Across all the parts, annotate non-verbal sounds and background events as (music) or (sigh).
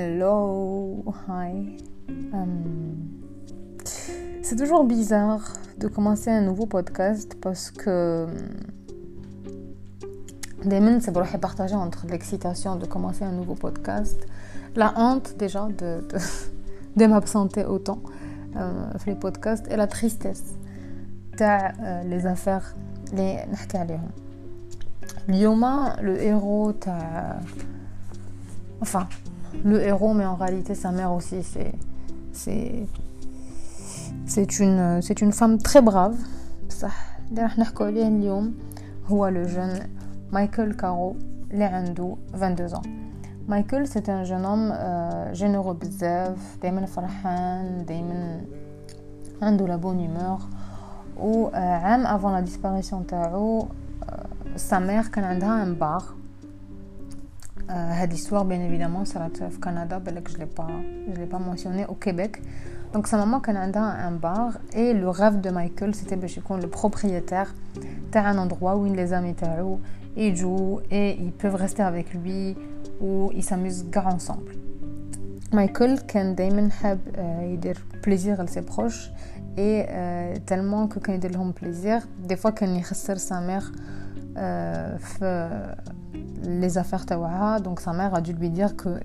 Hello, hi. Hum, c'est toujours bizarre de commencer un nouveau podcast parce que hum, Damon, c'est pour partager entre l'excitation de commencer un nouveau podcast, la honte déjà de, de, (laughs) m'absenter autant euh, les podcasts et la tristesse. De euh, les affaires les le héros enfin le héros mais en réalité sa mère aussi c'est c'est c'est une c'est une femme très brave بصح اللي راح نحكوا عليه اليوم هو le jeune Michael Caro اللي عنده 22 ans مايكل سي ان جون homme جينيرو بزاف دايما فرحان دايما عنده لا بون هيمور و عام افون لا ديسباريسيون تاعو سا مير كان عندها ان بار هاد ليستوار بيان ايفيدامون صارت في كندا بالك جو لي با جو لي با مونسيوني او كيبيك دونك سا مامان كان عندها ان بار اي لو غاف دو مايكل سيتي باش يكون لو بروبريتير تاع ان اندروا وين لي زامي تاعو يجوا et ils peuvent rester avec lui ou ils s'amusent gars ensemble مايكل كان دايما حاب يدير بليزير لسي بروش اي تالمون كو كان يدير لهم بليزير دي فوا كان يخسر سا مير في les affaires Tawaha, donc sa mère a dû lui dire que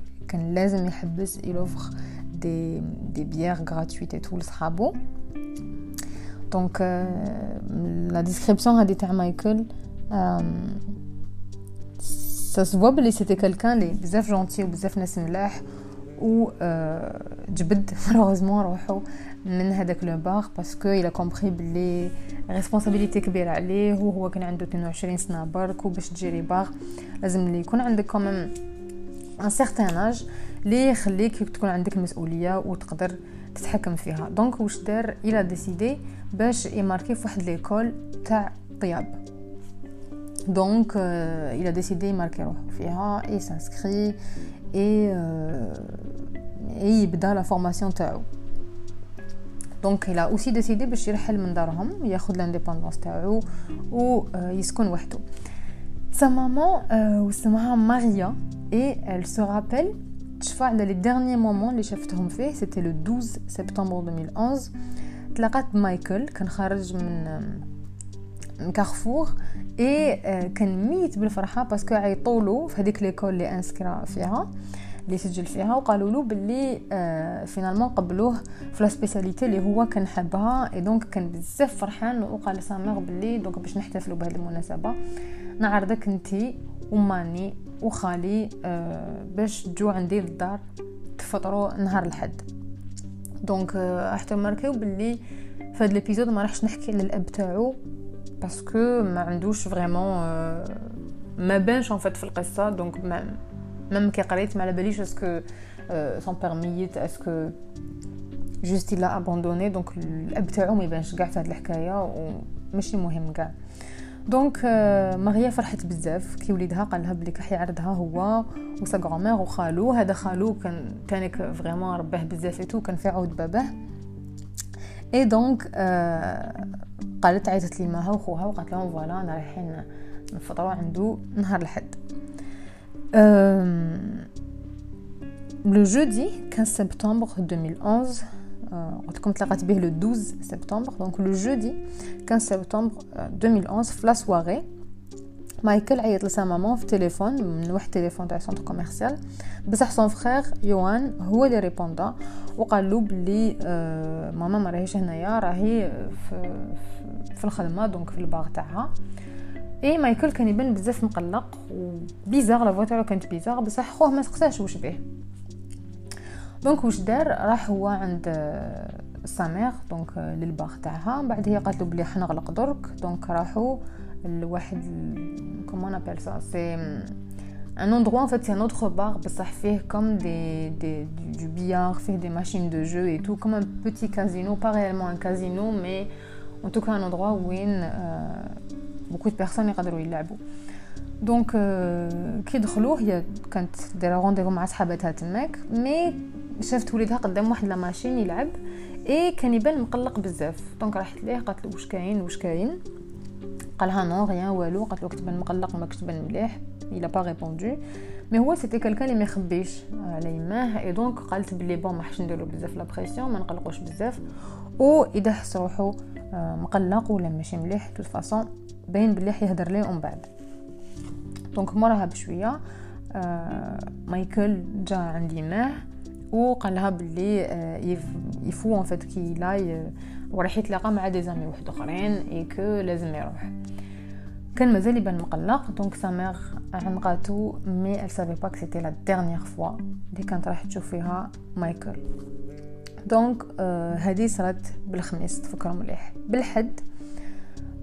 il offre des, des bières gratuites et tout le srabo. Donc euh, la description a dit Michael, euh, ça se voit que c'était quelqu'un de bzaf gentil ou bzaf nasmlah ou euh, (laughs) malheureusement من هذاك لو باغ باسكو إلى كومبري بلي ريسبونسابيلتي كبيرة عليه وهو كان عنده 22 سنة برك وباش تجيري باغ لازم لي يكون عندك كوميم ان سيغتان اج لي يخليك تكون عندك المسؤوليه وتقدر تتحكم فيها. دونك واش دار؟ إلى ديسيدي باش يماركي في واحد ليكول تاع طياب. Donc, euh, décidé de marquer et s'inscrit et, euh, et il bda la formation تاعو. Donc, il aussi décidé باش يرحل من دارهم ياخذ لانديبوندونس تاعو و يسكن وحده. Sa maman euh, اسمها ماريا et elle se rappelle تشفى على les derniers moments اللي شفتهم فيه c'était le 12 septembre 2011 تلاقات بمايكل كان خارج من من كارفور اي كان ميت بالفرحه باسكو عيطولو في هذيك ليكول اللي انسكرا فيها اللي سجل فيها وقالوا له باللي آه فينالمون قبلوه في لا سبيسياليتي اللي هو كان حبها اي دونك كان بزاف فرحان وقال لسامير باللي دونك باش نحتفلوا بهذه المناسبة نعرضك انتي وماني وخالي آه باش تجوا عندي للدار تفطروا نهار الحد. دونك آه حتى ماركيو باللي في هذا الابيزود ما راحش نحكي للأب تاعو باسكو ما عندوش فريمون ما بانش ان في القصة دونك ما ميم كي قريت ما على باليش اسكو سون بير ميت اسكو جوست لا ابوندوني دونك الاب تاعو ما يبانش كاع في هاد الحكاية وماشي مهم كاع دونك ماريا فرحت بزاف كي وليدها قال لها بلي راح يعرضها هو وسا غرامير وخالو هذا خالو كان تانيك فريمون رباه بزاف ايتو كان في عود باباه اي دونك قالت عيطت لي ماها وخوها وقالت لهم فوالا أنا رايحين نفطروا عنده نهار الحد لو جودي 15 سبتمبر 2011 قلت لكم تلاقات به لو 12 سبتمبر دونك لو جودي 15 سبتمبر 2011 في لا سواري مايكل عيط لسا مامون في تليفون من واحد التليفون تاع سونتر كوميرسيال بصح سون فخير يوان هو اللي ريبوندا وقال له بلي ماما ما راهيش هنايا راهي في, في الخدمه دونك في الباغ تاعها اي مايكل كان يبان بزاف مقلق وبيزار لا فوا كانت بيزار بصح خوه ما سقساش واش به دونك واش دار راح هو عند سامير دونك للباغ تاعها بعد هي قالت له بلي حنغلق درك دونك راحوا لواحد كومون ابل سا سي ان اندروا en fait c'est un autre bar بصح فيه comme des, des du, du billard فيه des machines de jeu et tout comme un petit casino pas réellement un casino mais en tout cas un endroit وين euh, beaucoup de personnes يقدروا يلعبوا. دونك euh, كي دخلوا هي كانت دايرة رونديفو مع صحاباتها تماك مي شافت وليدها قدام واحد لا ماشين يلعب اي كان يبان مقلق بزاف. دونك راحت ليه قالت له واش كاين واش كاين؟ قالها نو غيان والو. قالت له كتبان مقلق ما كتبان مليح. A pas répondu. mais هو c'était quelqu'un اللي ما يخبيش على يماه. اي دونك قالت بلي بون ما حش نديرو بزاف لا بريسيون ما نقلقوش بزاف. و اذا حس روحو مقلق ولا ماشي مليح توت فاصون باين بلي حيهدر ليه ومن بعد. دونك موراها بشوية مايكل جا عندي ماه وقال لها بلي يفو ان فيت كي لاي وراح يتلاقى مع دي زامي واحد آخرين اي كو لازم يروح. كان مازال يبان مقلق دونك سا ميغ عنقاتو مي ال سافي با سيتي لا ديرنيير فوا اللي كانت راح تشوف فيها مايكل. دونك آه هذه صرات بالخميس تفكروا مليح. بالحد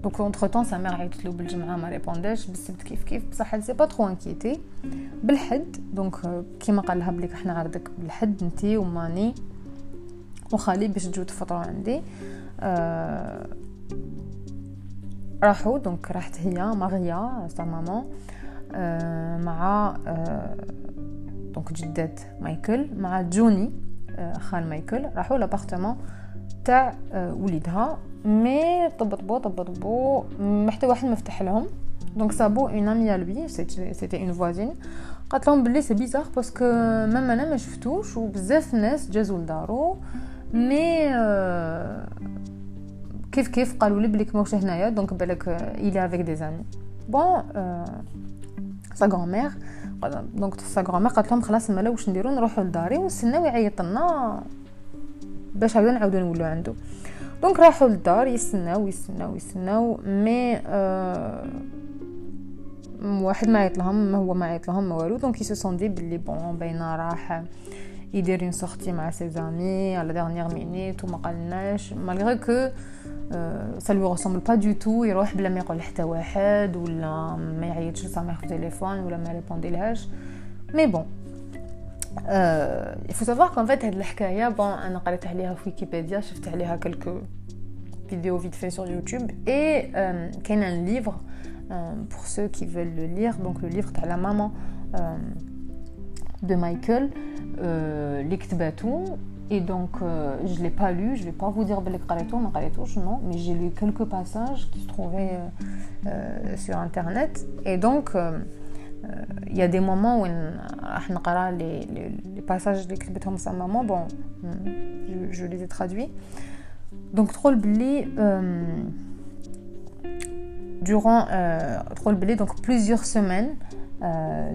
دونك اونتر طون سا ميغ عيطت له بالجمعه ما ريبونداش بالسبت كيف كيف بصح سي با ترو انكيتي بالحد دونك كيما قال لها بلي إحنا عرضك بالحد انتي وماني وخالي باش تجو تفطروا عندي. آه راحوا دونك راحت هي ماريا سا مامون آه مع آه دونك جدات مايكل مع جوني. آه خال مايكل. راحوا لابارتمون تاع آه وليدها. مي طبطبو طبطبو ما حتى واحد ما فتح لهم دونك صابو اون امي لوي سيتي اون فوازين قالت لهم بلي سي بيزار باسكو مام أنا ما شفتوش وبزاف ناس جازوا لدارو مي كيف كيف قالوا لي بليك موش هنايا دونك بالك الي افيك دي زامي بون سا غرامير دونك سا غرامير قالت لهم خلاص مالا واش نديرو نروحو لداري ونستناو يعيط لنا باش هكذا نعاودو نولو عنده دونك راحوا للدار يستناو يستناو يستناو مي آه واحد ما عيط لهم ما هو ما عيط لهم ما والو. دونك يسو سون دي بلي بون باينه راح يدير اون سورتي مع سي زامي على ديرنيير مينيت وما قالناش. مالغري كو سا لو ريسومبل با دو تو يروح بلا ما يقول حتى واحد ولا ما يعيطش لسامير في التليفون ولا ما ريبوندي لهاش مي بون il faut savoir qu'en fait هاد الحكايه بون انا قريت عليها في ويكيبيديا شفت عليها كلكو فيديو vite fait sur YouTube et euh, كاين un livre euh, pour ceux qui veulent le lire donc le livre تاع la maman euh, de Michael euh, اللي كتباتو et donc, euh, je ne l'ai pas lu, je ne vais pas vous dire Belekareto, Makaretouche, non, mais j'ai lu quelques passages qui se trouvaient euh, euh, sur Internet. Et donc, il y a des moments où on ah, les, passages d'écrit de sa maman, bon, je, les ai traduits. Donc, Troll durant euh, donc plusieurs semaines, euh,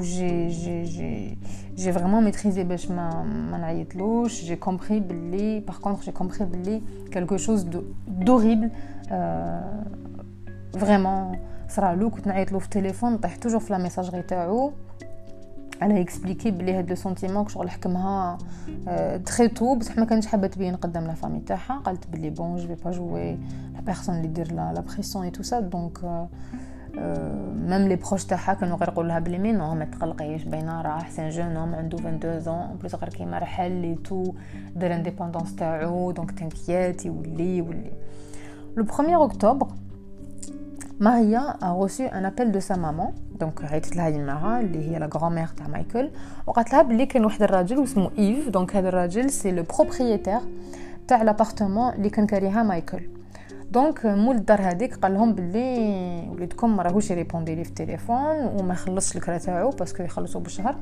j'ai j'ai j'ai j'ai vraiment maîtrisé باش ما ما نعيطلوش j'ai compris بلي par contre j'ai compris بلي quelque chose d'horrible vraiment صرالو كنت نعيط له في التليفون نطيح توجور في لا ميساجري تاعو على اكسبليكي بلي هاد لو سونتيمون شغل حكمها تري تو بصح ما كانش حابه تبين قدام لا فامي تاعها قالت بلي بون جو با جوي لا بيرسون اللي دير لا بريسيون اي تو سا دونك ميم لي بروش تاعها كانوا غير يقول لها بلي مي نو ما تقلقيش باينه راح سي جون هوم عنده 22 زون اون بليس غير كيما رحل لي تو دار انديبوندونس تاعو دونك تنكيات يولي يولي لو 1 اوكتوبر Maria a reçu un appel de sa maman دونك عيطت لها يماها اللي هي لا غرامير تاع مايكل وقالت لها بلي كان واحد الراجل واسمو ايف دونك هذا الراجل سي لو بروبريتير تاع لابارتمون اللي كان كاريها مايكل دونك مول الدار هذيك قال لهم بلي وليدكم راهوش يريبوندي لي في التليفون وما خلصش الكرا تاعو باسكو يخلصوا بالشهر.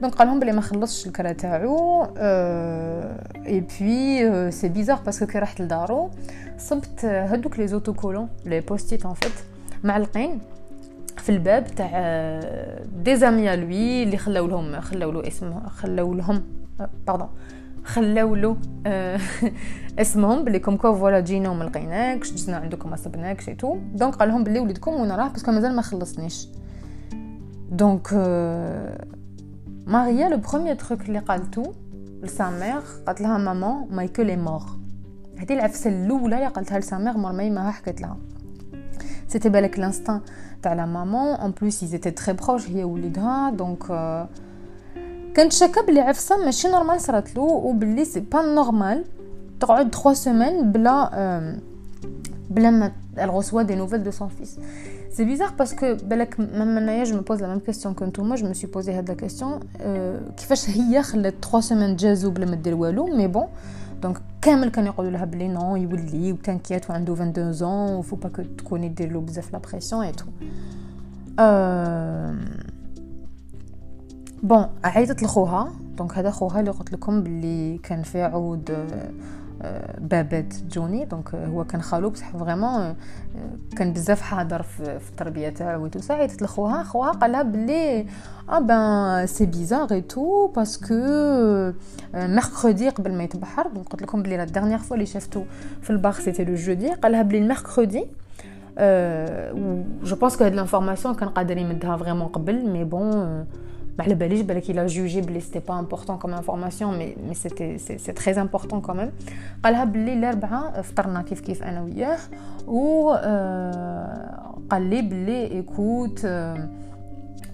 دونك قال لهم بلي ما خلصش الكرا تاعو اي بوي سي بيزار باسكو كي رحت لدارو صبت هذوك لي زوتوكولون لي بوستيت ان فيت معلقين في الباب تاع دي زاميا لوي اللي خلاو لهم خلاو له اسمه خلاو لهم باردون خلاو له (laughs) اسمهم بلي كوم كو فوالا جينا وما لقيناكش جزنا عندكم ما صبناكش اي تو دونك قال لهم بلي وليدكم وين راه باسكو مازال ما خلصنيش دونك ماريا لو بروميير تروك اللي قالتو لسا مير قالت لها مامان مايكل اي مور. هذه العفسة الأولى اللي قالتها لسا مير مرمي ما حكت لها. سيتي بالك لانستان تاع لا مامون اون بلوس ايزيتي تري بروش هي وليدها دونك كانت شاكه بلي عفسه ماشي نورمال صرات له وبلي سي با نورمال. تقعد 3 سيمين بلا بلا ما des nouvelles de son fils. C'est bizarre parce que بالك même انايا me pose la même question que نتوما me suis posé هاد question euh, كيفاش هي خلات 3 سيمين جازو بلا ما دير والو؟ مي بون دونك كامل كانوا يقولوا لها بلي نو يولي وتنكيت وعنده 22 زون وفو با كو تكوني دير له بزاف لا بريسيون اي تو أه بون عيطت لخوها دونك هذا خوها اللي قلت لكم باللي كان في عود بابات جوني دونك هو كان خالو بصح فريمون كان بزاف حاضر في التربيه تاعو سا عيطت لخوها خوها قالها بلي آه بان سي بيزار اي تو باسكو ميركودي قبل ما يتبحر دونك قلت لكم بلي لا ديرنيير فوا اللي شفتو في الباغ سيتي لو جودي قالها بلي الميركودي جو بونس كو هاد لانفورماسيون كان قادر يمدها فريمون قبل مي بون ما على باليش بالك il a jugé بلي c'était pas important comme information mais mais c'était c'est, c'est très important quand même قالها بلي الاربعاء فطرنا كيف كيف انا وياه و قال لي بلي ايكوت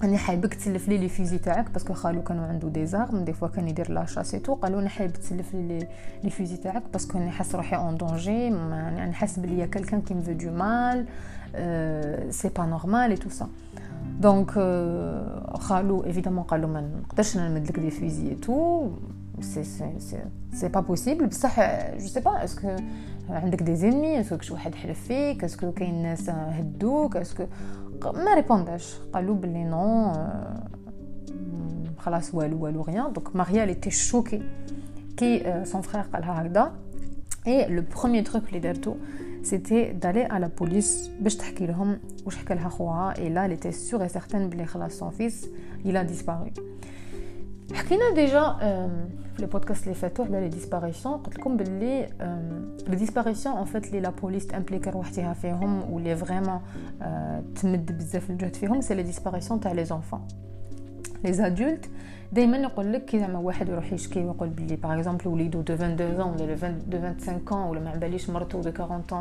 انا حايبك تسلف لي لي فيزي تاعك باسكو خالو كانوا عنده دي زارم دي فوا كان يدير لاش تو قالوا انا حايب تسلف لي لي فيزي تاعك باسكو انا حاس روحي اون دونجي يعني حاس بلي كلكان كي مفو دو مال سي با نورمال اي تو سا دونك خالو ايفيدامون قالوا ما نقدرش نمد لك دي فيزي تو سي سي سي سي با بوسيبل بصح جو سي با اسكو عندك دي زينمي اسكو شي واحد حلف فيك اسكو كاين ناس هدوك اسكو ما ريبونداش قالوا بلي نو خلاص والو والو غيان دونك ماريا اللي تي شوكي كي سون فرير قالها هكذا اي لو بروميير تروك اللي دارتو c'était d'aller à la police باش تحكي لهم واش حكى لها خوها et là elle était sûre et certaine بلي خلاص son fils il a disparu حكينا ديجا في لي بودكاست اللي فاتوا على لي ديسباريسيون قلت لكم باللي لي ديسباريسيون ان فيت اللي لا بوليس تامبليكي روحتها فيهم واللي فريمون تمد بزاف الجهد فيهم سي لي ديسباريسيون تاع لي زونفون لي زادولت دائما يقول لك كي زعما واحد يروح يشكي ويقول بلي باغ اكزومبل وليدو دو 22 ans ولا دو 25 ans ولا ما باليش مرتو دو 40 ans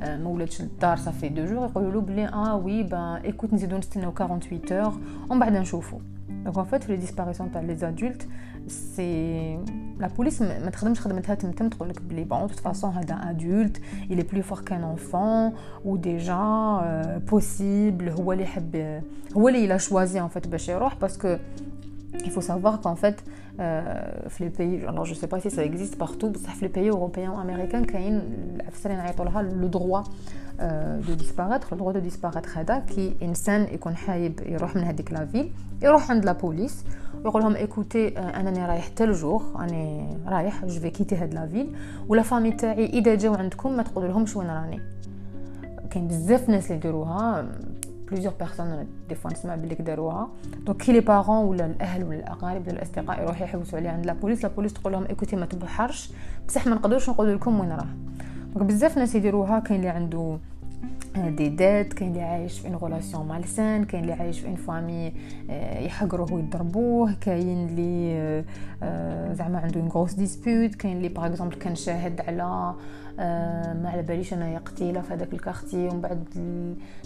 ما ولاتش للدار صافي دو جور يقولوا له بلي اه وي با ايكوت نزيدو نستناو 48 اور ومن بعد نشوفو دونك ان فيت في لي ديسباريسيون تاع لي زادولت سي لا بوليس ما تخدمش خدمتها تمتم تقول لك بلي بون توت فاسون هذا ادولت il est plus fort qu'un enfant ou déjà بوسيبل هو اللي يحب هو اللي لا شوازي ان فيت باش يروح باسكو Il faut savoir qu'en fait, euh, les pays, alors je ne sais pas si ça existe partout, les pays européens ou américains, le droit euh, de disparaître, le droit de disparaître, qui est une scène et qu'on il يروح من هذيك la ville, يروح عند la police, يقول لهم écoutez أنا رايح tel jour أنا رايح je vais quitter هاد la ville ولا فامي تاعي اذا جاو عندكم ما تقولوا لهمش وين راني كاين بزاف ناس اللي يديروها بليزيور بيرسون دي فوا نسمع بلي داروها دونك كي لي بارون ولا الاهل ولا الاقارب ولا الاصدقاء يروحوا يحوسوا عليه عند لا بوليس لا بوليس تقول لهم ايكوتي ما تبحرش بصح ما نقدروش نقول لكم وين راه دونك بزاف ناس يديروها كاين اللي عنده دي دات كاين اللي عايش في ان غولاسيون مالسان كاين اللي عايش في ان فامي يحقروه ويضربوه كاين اللي زعما عنده اون غروس كاين اللي باغ اكزومبل كان شاهد على ما على باليش أنايا قتيلة في هذاك الكارتي ومن بعد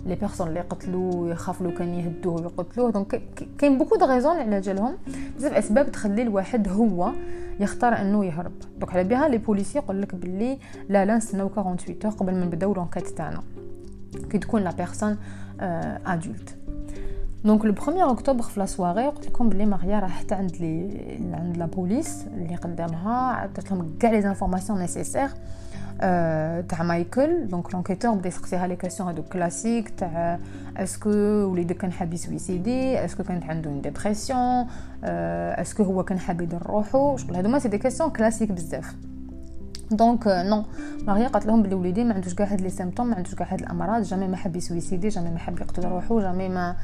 لي بيرسون اللي قتلوه يخاف لو كان يهدوه ويقتلوه. دونك كاين بوكو دو غيزون على جالهم. بزاف أسباب تخلي الواحد هو يختار أنه يهرب. دونك على بها لي بوليسي يقول لك باللي لا لا نستناو 48 قبل ما نبداو لونكيت تاعنا. كي تكون لا بيرسون ادولت دونك لو 1 اكتوبر في لا سواري قلت لكم بلي ماريا راحت عند لي عند لا بوليس اللي قدامها عطات لهم كاع لي انفورماسيون نيسيسير تاع مايكل دونك لونكيتور بدا يسقسيها لي كاسيون هادو كلاسيك تاع اسكو وليدك كان حاب يسويسيدي اسكو كانت عنده اون ديبرسيون اسكو هو كان حاب يدير روحو شغل هادو ما سي دي كاسيون كلاسيك بزاف دونك نو ماريا قالت لهم بلي وليدي ما عندوش كاع هاد لي سيمبتوم ما عندوش كاع هاد الامراض جامي ما حب يسويسيدي جامي ما حب يقتل روحو جامي ما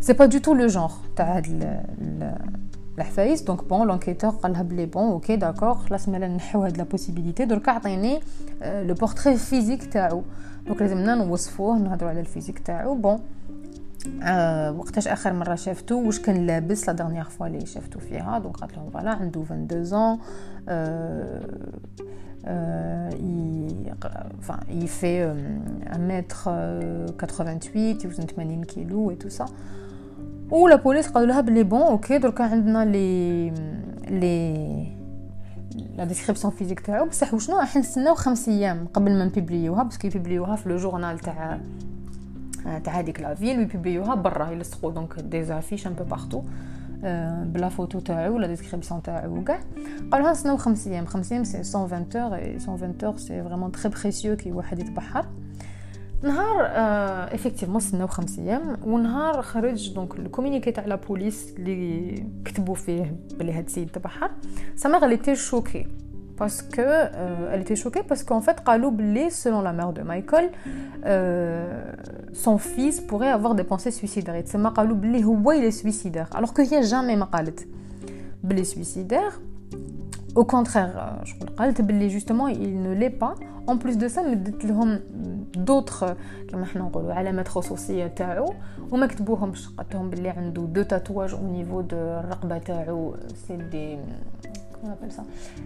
سي با دو تو لو جونغ تاع هاد الحفايس دونك بون لونكيتور قال لها بلي بون اوكي داكوغ خلاص مالا نحيو هاد لا بوسيبيليتي درك عطيني لو بورتري فيزيك تاعو دونك لازمنا نوصفوه نهضروا على الفيزيك تاعو بون آه وقتاش اخر مره شافتو واش كان لابس لا ديرنيير فوا اللي شافتو فيها دونك قالت لهم فوالا عنده 22 ans euh, euh, il, enfin, il fait euh, 1m88 يوزن 80 كيلو et tout ça ولا بوليس قالوا لها بلي بون أوكي دركا عندنا لي لي لا ديسكريبسيون فيزيك تاعو بصح وشنو راح نستناو خمس أيام قبل ما نبيبليوها باسكو يبيبليوها في لو جورنال تاع تاع هذيك لا فيل ويبيبليوها برا يلصقوا دونك دي زافيش ان بو بارتو بلا فوتو تاعو ولا ديسكريبسيون تاعو وكاع قالوا نستناو خمس أيام خمس أيام سي 120 اور 120 اور سي فريمون تري بريسيو كي واحد يتبحر نهار افكتيفمون استناو خمس ايام ونهار خرج دونك الكومونيكي تاع لا بوليس اللي كتبوا فيه بلي هاد السيد تبعها سا ميغ elle était choquée parce que euh, elle était choquée parce qu'en fait قالوا بلي selon la mère de Michael euh, son fils pourrait avoir des pensées suicidaires تسمى قالوا بلي هو il est suicidaire alors que هي jamais ما قالت بلي suicidaire au contraire je قالت بلي justement il ne l'est pas En plus de ça مدت لهم دوطخ كما حنا نقولوا علامات خصوصية تاعو وما كتبوهمش قالتهم باللي عنده دو تاتواج أو نيفو دو الرقبه تاعو. سي دي كما سا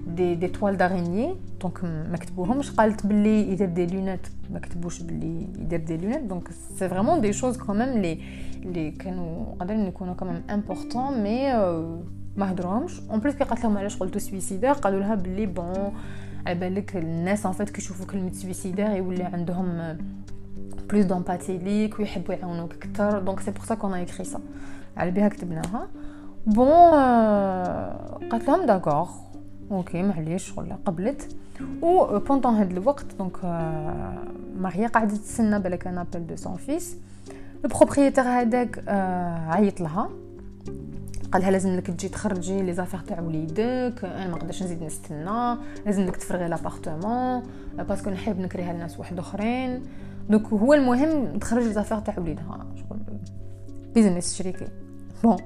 دي دي توال داريني دونك ما كتبوهمش قالت باللي يدير دي لونات ما كتبوش باللي يدير دي لونات دونك سي فريمون دي شوز كوميم لي لي كانوا قادرين يكونوا كوميم امبورطون مي ما هضروهمش اون بليس كي قالت لهم علاش قلتو سويسيدير قالوا لها باللي بون على بالك الناس ان فيت كيشوفوا كلمه سويسيدير يولي عندهم بلوس دومباتي ليك ويحبوا يعاونوك أكثر دونك سي بور سا كون ايكري سا على بها كتبناها بون قالت لهم داكوغ أوكي معليش شغل قبلت و بوندون هاد الوقت دونك ماريا قاعدة تستنى بالك ان ابل دو سون فيس البروبريتير هذاك عيط لها قالها لازم لك تجي تخرجي لي زافير تاع وليدك أنا ما نقدرش نزيد نستنى لازم لك تفرغي لابارتمون باسكو نحب نكريها لناس واحد اخرين دونك هو المهم تخرج لي زافير تاع وليدها شغل بيزنس شريكي بون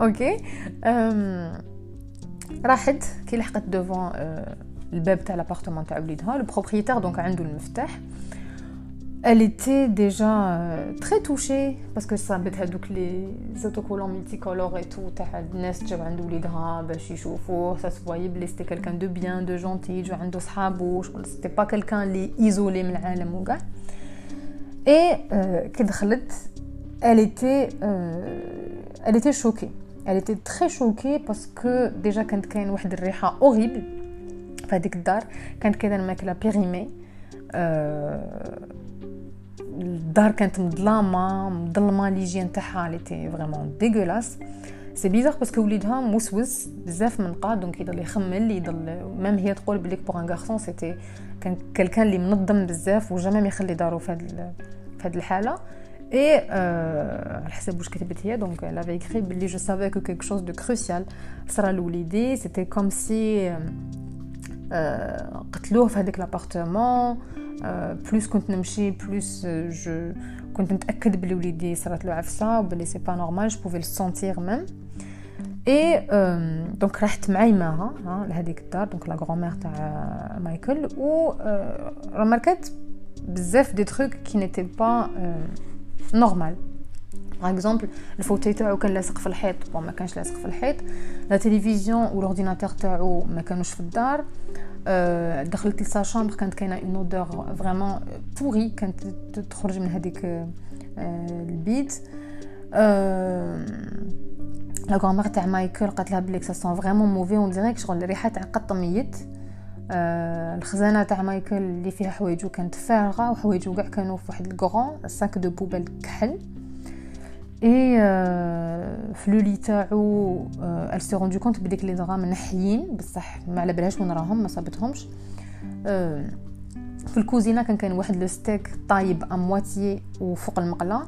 أوكي راحت كي لحقت دوفون الباب تاع لابارتمون تاع وليدها البروبريتير دونك عنده المفتاح Elle était déjà euh, très touchée parce que ça هذوك لي autocollants multicolores et tout تاع الناس تجاو عند وليدها باش يشوفوه ça se voyait بلي c'était quelqu'un de bien de gentil يجوا عنده صحابو c'était pas quelqu'un اللي isolé من العالم وكاع et euh, كي دخلت elle était euh, elle était choquée elle était très choquée parce que déjà كانت كاين واحد الريحه horrible في هذيك الدار كانت كذا الماكله بيريمي euh, الدار كانت مظلامه مظلمه ليجين تاعها ليتي فريمون ديغولاس سي بيزار باسكو وليدها موسوس بزاف من قاد دونك يضل يخمل يضل ميم هي تقول بليك بوغ ان غارسون سيتي كان كان اللي منظم بزاف وجامي ما يخلي دارو في هاد في هاد الحاله اي على حسب واش كتبت هي دونك لا ايكري بلي جو سافي كو كيك شوز دو كروسيال صرا لوليدي سيتي كوم سي قتلوه في هذيك لابارتمون بلوس كنت نمشي بلوس جو كنت نتاكد بلي وليدي صرات له عفسه وبلي سي با نورمال جو بوفي سونتير ميم اي دونك رحت معاي معاها لهذيك الدار دونك لا غرومير تاع مايكل و رماركات بزاف دي تروك كي نيتي با نورمال باغ اكزومبل الفوتي تاعو كان لاصق في الحيط. بون ما كانش لاصق في الحيط. لا تلفزيون والاورديناتور تاعو ما كانوش في الدار. أه دخلت لسا شامبر كانت كاينة اون اودور فريمون بوري كانت تخرج من هذيك أه البيت. لا غرامار تاع مايكل قالت لها بلي سا سون فريمون موفي اون ديريكت شغل الريحة تاع قط ميت. أه الخزانة تاع مايكل اللي فيها حوايجو كانت فارغة وحوايجو كاع كانوا في واحد الكغون ساك دو بوبال كحل. اي في لو لي تاعو ال سي روندو كونت بديك لي دغا منحيين بصح ما على بالهاش وين راهم ما صابتهمش في الكوزينه كان كاين واحد لو ستيك طايب امواتي وفوق المقله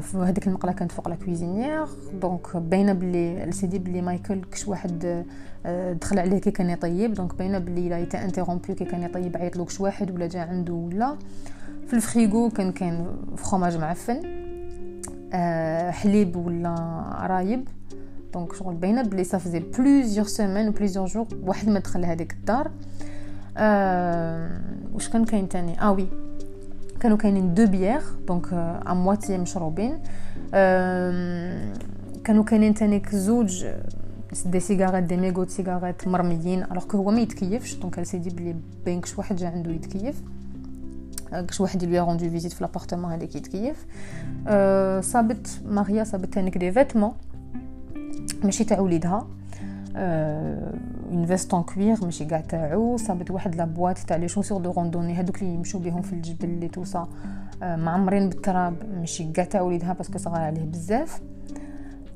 في هذيك المقله كانت فوق لا كويزينيير دونك باينه بلي سيدي بلي مايكل كش واحد دخل عليه كي كان يطيب دونك باينه بلي لا يتا انتررومبو كي كان يطيب عيط له كش واحد ولا جا عنده ولا في الفريغو كان كاين فخوماج معفن حليب ولا رايب. دونك شغل باينه بلي صافي بليزيور سيمين وبليزيور جور واحد ما دخل لهاديك الدار. أه واش كان كاين تاني؟ آه وي. كانوا كاينين دو بيير دونك ا مواتي مشروبين. أه كانوا كاينين تاني زوج دي سيجارات دي ميغو سيجارات مرميين الوغ هو ما يتكيفش. دونك سيدي بلي باين كش واحد جا عنده يتكيف. كش واحد اللي روندو فيزيت في لابارتمون هذاك يتكيف. أه صابت ماريا صابت تانيك دي فيتمون. ماشي تاع وليدها. اون فيست اون كوير ماشي كاع تاعو. صابت واحد لا بواط تاع لي شوسور دو روندوني هذوك اللي يمشوا بهم في الجبل اللي توصا أه معمرين بالتراب ماشي كاع تاع وليدها باسكو صغار عليه بزاف.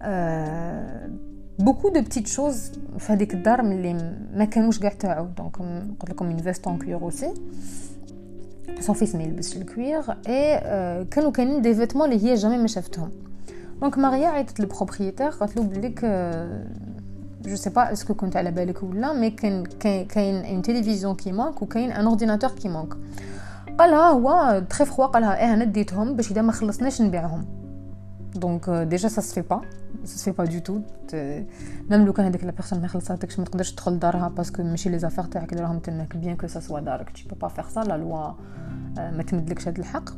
أه بوكو دو بتيت شوز في هذيك الدار ملي ما كانوش كاع تاعو. دونك قلت لكم اون فيست اون كوير اوسي سون فيس ما يلبسش الكوير اي كانوا كاينين دي فيتمون اللي هي جامي ما شافتهم دونك ماريا عيطت للبروبريتير قالت له بليك جو سي با اسكو كنت على بالك ولا مي كاين كاين ان تيليفزيون كي مانك وكاين ان اورديناتور كي مانك قالها هو تري فروا قالها ايه انا ديتهم باش اذا ما خلصناش نبيعهم دونك ديجا سا سفي با سا سفي با دو تو ميم لو كان هذيك لا بيرسون ما خلصاتكش ما تقدرش تدخل دارها باسكو ماشي لي زافير تاعك اللي راهم تنك بيان كو سا سوا دارك تي بو با فير سا لا لوا ما تمدلكش هذا الحق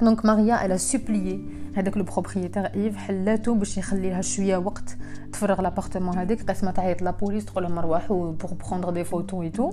دونك ماريا الا سوبليي هذاك لو بروبريتير ايف حلاتو باش يخلي لها شويه وقت تفرغ لابارتمون هذيك قسمه تعيط لا بوليس تقول لهم روحوا بور بروندر دي فوتو اي تو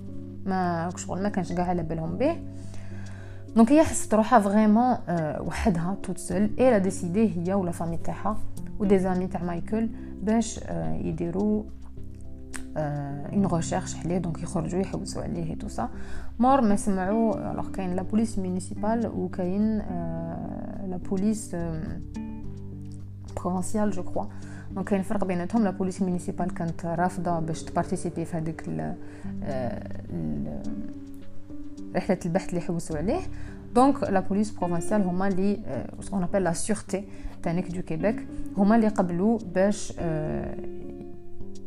ما شغل ما كانش كاع على بالهم به. دونك هي حست روحها فريمون وحدها توت سول اي لا ديسيدي هي ولا فامي تاعها ودي زامي تاع مايكل باش يديروا اون ريشيرش عليه دونك يخرجوا يحوسوا عليه تو سا مور ما سمعوا الوغ كاين لا بوليس مونيسيبال وكاين لا بوليس بروفونسيال جو كروا دونك كاين فرق بيناتهم لا بوليس مونيسيبال كانت رافضه باش تبارتيسيبي في هذيك رحله البحث اللي حوسوا عليه دونك لا بوليس بروفونسيال هما اللي سكون ابل لا سيغتي تانيك دو كيبيك هما اللي قبلوا باش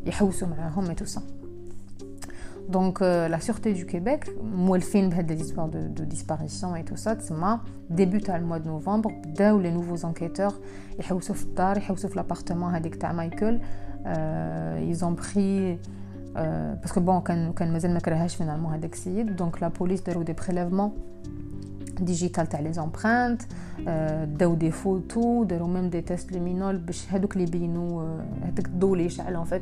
يحوسوا معاهم اي تو سا دونك لا سيغتي دو كيبيك مولفين بهاد لي زيسبوار دو, دو ديسباريسيون اي تو سا تسمى ديبي تاع الموا دو نوفمبر بداو لي نوفو انكيتور يحوسوا في الدار يحوسوا في لابارتمون هذيك تاع مايكل ايزون بري باسكو بون كان كان مازال ما كرهاش فينالمون هذاك السيد دونك لا بوليس داروا دي بريليفمون ديجيتال تاع لي زامبرانت داو دي فوتو داروا ميم دي تيست لومينول باش هادوك اللي يبينوا هذاك الضوء اللي يشعل ان فيت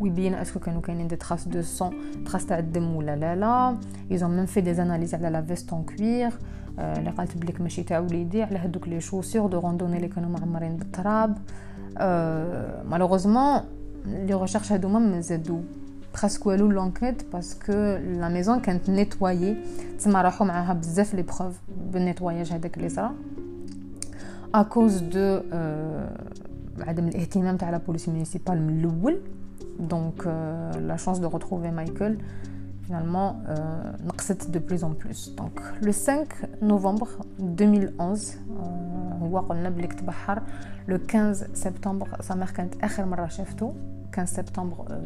ويبين اسكو كانوا كاينين دي تراس دو سون تراس تاع الدم ولا لا لا ايزون ميم في دي زاناليز على لا فيست اون كوير اللي قالت بليك ماشي تاع وليدي على هادوك لي شوسور دو روندوني اللي كانوا معمرين بالتراب مالوغوزمون لي ريشيرش هادو ما زادو presque والو لونكيت باسكو لا ميزون كانت نيتوايي تسمى راحوا معاها بزاف لي بروف بالنيتواياج هذاك اللي صرا ا كوز دو عدم الاهتمام تاع لا بوليس مونيسيبال من الاول donc euh, la chance de retrouver Michael, finalement, euh, de plus en plus. Donc le 5 novembre 2011, euh, le 15 septembre, Samarkand Akhir Marra 15 septembre euh,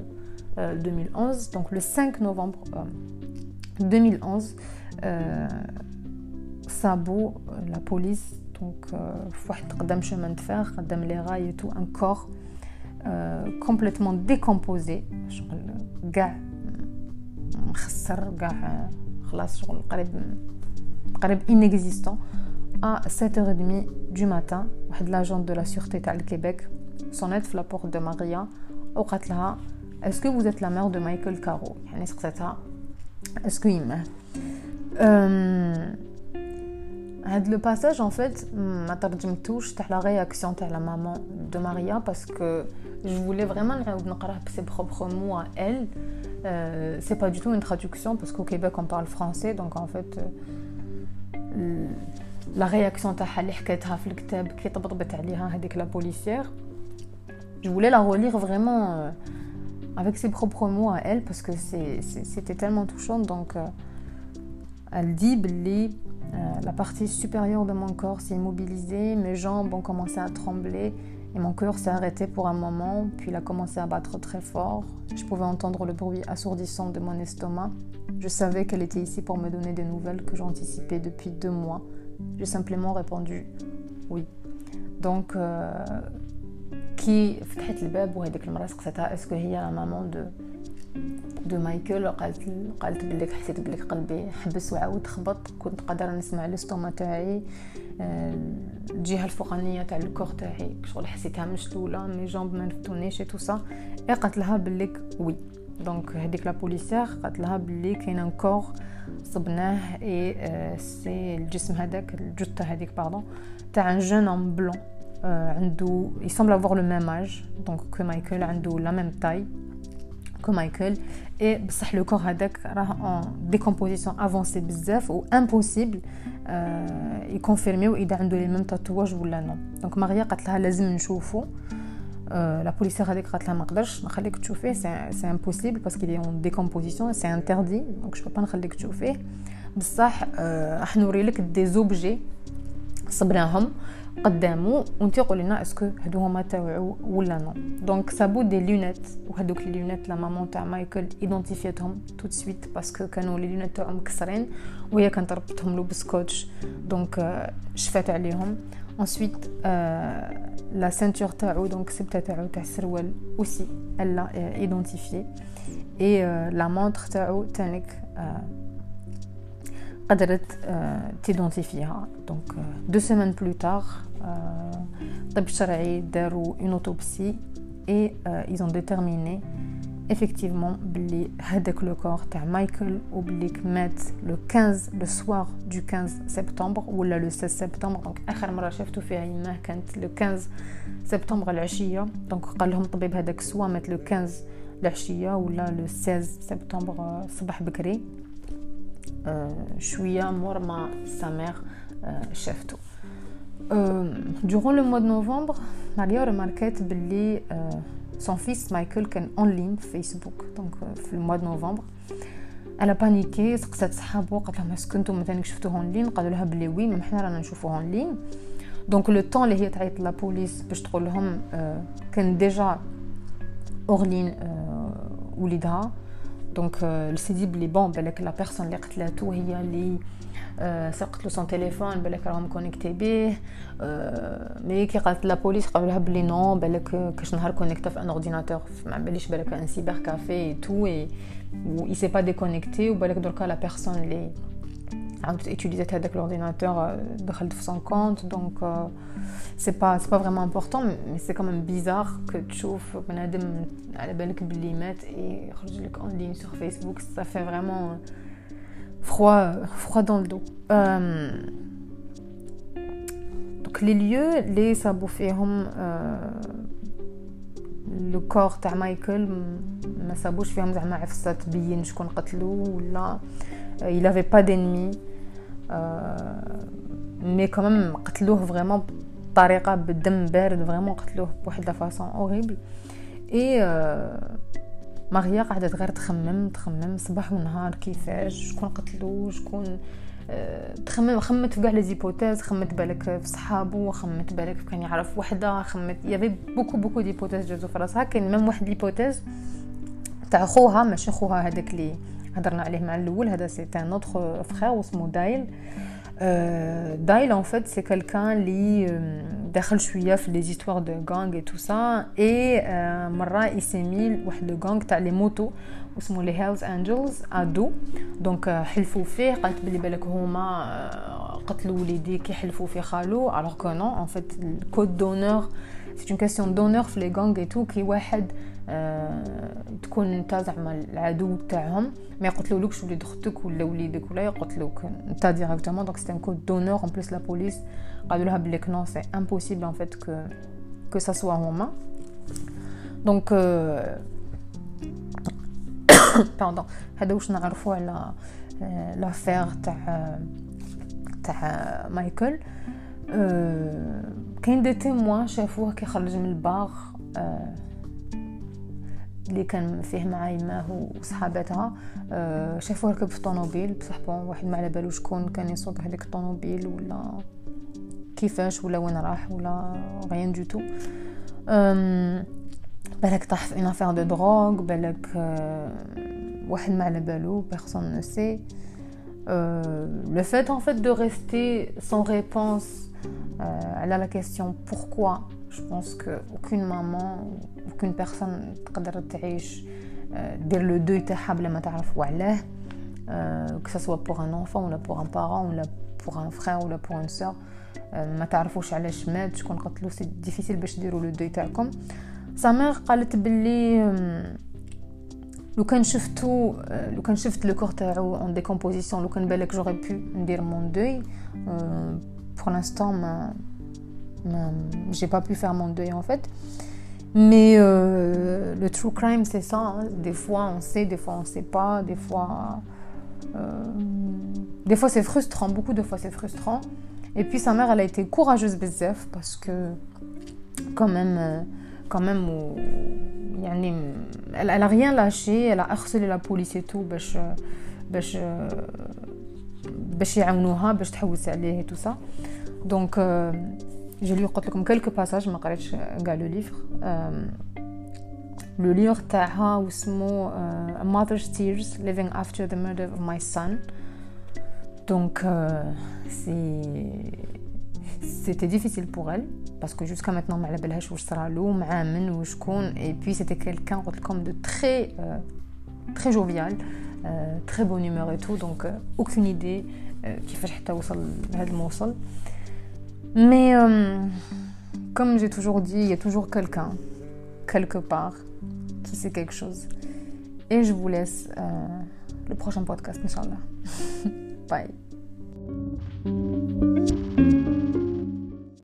euh, 2011. Donc le 5 novembre euh, 2011, Sabo, la police, donc, euh, chemin de fer, les rails et tout, un complètement décomposé, gars, inexistant à 7h30 du matin l'agent de la sûreté de Québec sonnette la porte de Maria au est-ce que vous êtes la mère de Michael Caro يعني سقساتها اسكو يمه هاد لو باساج ان فيت ما ترجمتوش تاع لا رياكسيون تاع لا مامون دو ماريا باسكو جو فولي فريمون نعاود نقراه بسي بروبر مو ا ال سي با دو تو اون traduction parce qu'au Québec on parle français donc en fait لا رياكسيون تاعها اللي حكيتها في الكتاب كي طبطبت عليها هذيك لا بوليسيير جو فولي لا relire فريمون avec ses propres mots à elle parce que c'était tellement touchant. Donc, euh, elle dit euh, la partie supérieure de mon corps s'est immobilisée, mes jambes ont commencé à trembler et mon cœur s'est arrêté pour un moment, puis il a commencé à battre très fort. Je pouvais entendre le bruit assourdissant de mon estomac. Je savais qu'elle était ici pour me donner des nouvelles que j'anticipais depuis deux mois. J'ai simplement répondu oui. Donc, euh, كي فتحت الباب وهذيك المراه سقساتها اسكو هي لا مامون دو دو مايكل قالت قالت بليك حسيت بليك قلبي حبس وعاود خبط. كنت قادرة نسمع لستوما تاعي الجهة الفوقانية تاع الكور تاعي. شغل حسيتها مشلوله مي جامب ما نفتونيش تو سا قالت لها بليك وي دونك هذيك لا بوليسير قالت لها بلي كاين ان كور صبناه اي سي الجسم هذاك الجثة هذيك باردون تاع ان جون ان بلون عنده يسمبل افوار لو ميم اج دونك كو مايكل عنده لا ميم تاي كو مايكل اي بصح لو كور هذاك راه اون ديكومبوزيسيون افونسي بزاف و امبوسيبل يكونفيرميو اذا عنده لي ميم تاتواج ولا نو دونك ماريا قالت لها لازم نشوفو لا بوليسير هذيك قالت لها ما نقدرش نخليك تشوفيه سي امبوسيبل باسكو لي اون ديكومبوزيسيون سي انتردي دونك جو با نخليك تشوفيه بصح راح نوري لك دي زوبجي صبناهم قدامو وانت قولي لنا اسكو هادو هما تاوعو ولا نو دونك سابو دي لونيت وهادوك لي لونيت لا مامون تاع مايكل ايدونتيفيتهم تو سويت باسكو كانوا لي لونيت تاعهم مكسرين وهي كانت ربطهم له بسكوتش. دونك شفات عليهم. Ensuite لا سانتور تاعو دونك سبتة تاعو تاع السروال اوسي الا ايدونتيفي اي لا مونتر تاعو تانيك قدرت تيدونتيفيها دونك دو سيمين بلو تار الطب الشرعي داروا اون اوتوبسي اي ايزون ديتيرميني effectivement بلي هذاك لو كور تاع مايكل وبلي مات لو 15 لو سوار دو 15 سبتمبر ولا لو 16 سبتمبر دونك اخر مره شفتو فيها يماه كانت لو 15 سبتمبر العشيه دونك قال لهم الطبيب هذاك سوا مات لو 15 العشيه ولا لو 16 سبتمبر صباح بكري شوية مور ما سامير شافتو durant le mois de novembre Maria remarquait بلي son fils Michael كان اون لين في فيسبوك دونك في الموا دو نوفمبر أنا بانيكي سقسات صحابو قالت لهم اسكو نتوما مثلا شفتوه اون لين قالوا لها بلي وي مي حنا رانا نشوفوه اون لين دونك لو طون اللي هي تعيط لا بوليس باش تقول لهم كان ديجا اورلين وليدها دونك سي دي بلي بون بالك لا بيرسون اللي قتلاتو هي اللي سرقت له سون تليفون بالك راهم كونيكتي بيه مي كي قالت لا بوليس قالوا لها بلي نو بالك كاش نهار كونيكتا في ان اورديناتور ما باليش بالك ان سيبر كافي اي تو اي و اي سي با ديكونيكتي وبالك دركا لا بيرسون اللي عاودت اتيليزات هذاك الاورديناتور دخلت في سون كونت دونك سي با سي با فريمون امبورطون مي سي كوميم بيزار كو تشوف بنادم على بالك بلي مات اي يخرج لك اون لين سور فيسبوك سا في فريمون froid, froid dans le dos. Euh, donc les lieux, les sabou فيهم لو كور تاع مايكل ما سابوش فيهم زعما عفسه تبين شكون قتلو ولا il avait pas d'ennemi مي كمان قتلوه فريمون بطريقه بالدم بارد فريمون قتلوه بواحد لا فاصون اوريبل اي ماريا قعدت غير تخمم تخمم صباح ونهار كيفاش شكون قتلو شكون تخمم خمت في كاع لي زيبوتيز خمت بالك في صحابو خمت بالك كان يعرف وحده خمت يافي بوكو بوكو ديبوتيز جازو في راسها كاين ميم واحد ليبوتيز تاع خوها ماشي خوها هذاك اللي هضرنا عليه مع الاول هذا سي ان اوتر فخير واسمو دايل دايل ان فيت سي كالكان اللي داخل شويه في لي زيستوار دو غانغ اي تو سا اي مره يسمي واحد لو غانغ تاع لي موتو اسمه لي هيلز انجلز ادو دونك حلفوا فيه قالت بلي بالك هما قتلوا وليدي كيحلفوا في خالو الوغ كو نو ان فيت الكود دونور سي اون كاستيون دونور في لي غانغ اي تو كي واحد أه تكون انت زعما العدو تاعهم. ما يقتلولكش وليد أختك ولا وليدك ولا يقتلوك انت ديريكتومون دونك سي ان كود دونور ان بليس لا بوليس قالوا لها بلي نو سي امبوسيبل ان فيت كو كو سا سوا هما دونك باردون هذا واش نعرفو على لافير تاع تاع مايكل. كاين دي تيموان شافوه كي خرج من الباغ اللي كان فيه مع يماه وصحاباتها شافوه ركب في طوموبيل بصح بون واحد ما على بالو شكون كان يسوق هذيك الطوموبيل ولا كيفاش ولا وين راح ولا غيان دو تو بالك طاح في اون افير دو دروغ بالك واحد ما على بالو بيرسون نو سي le fait en fait de rester sans réponse euh, à la question pourquoi je pense que aucune maman aucune personne تقدر تعيش دير لو دوي تاعها بلا ما تعرف وعلاه que ça soit pour un enfant ou pour un parent ou pour un frère ou pour une sœur ما تعرفوش علاش مات شكون قتلو سي ديفيسيل باش ديروا لو دوي تاعكم سا مير قالت باللي لو كان شفتو لو كان شفت لو كور تاعو اون ديكومبوزيسيون لو كان بالك جوغي بو ندير مون دوي pour l'instant ما ما j'ai pas pu faire mon deuil en fait mais euh, le true crime c'est ça hein. des fois on sait des fois on sait pas des fois euh, des fois c'est frustrant beaucoup de fois c'est frustrant et puis sa mère elle a été courageuse bzef parce que quand même euh, quand même elle, elle a rien lâché elle a harcelé la police et tout باش باش باش يعاونوها باش تحوس عليه et tout ça donc j'ai lu قلت لكم quelques passages ما قريتش كاع لو ليفر لو ليفر تاعها واسمه A Mother's Tears Living After the Murder of My Son donc c'est c'était difficile pour elle parce que jusqu'à maintenant ما على بالهاش واش صرالو مع من وشكون et puis c'était quelqu'un قلت لكم de très euh, très jovial euh, très bonne humeur et tout donc euh, aucune idée euh, كيفاش حتى وصل لهذا الموصل mais euh, comme j'ai toujours dit il y a toujours quelqu'un quelque part qui sait quelque chose et je vous laisse euh, le prochain podcast inchallah (laughs) bye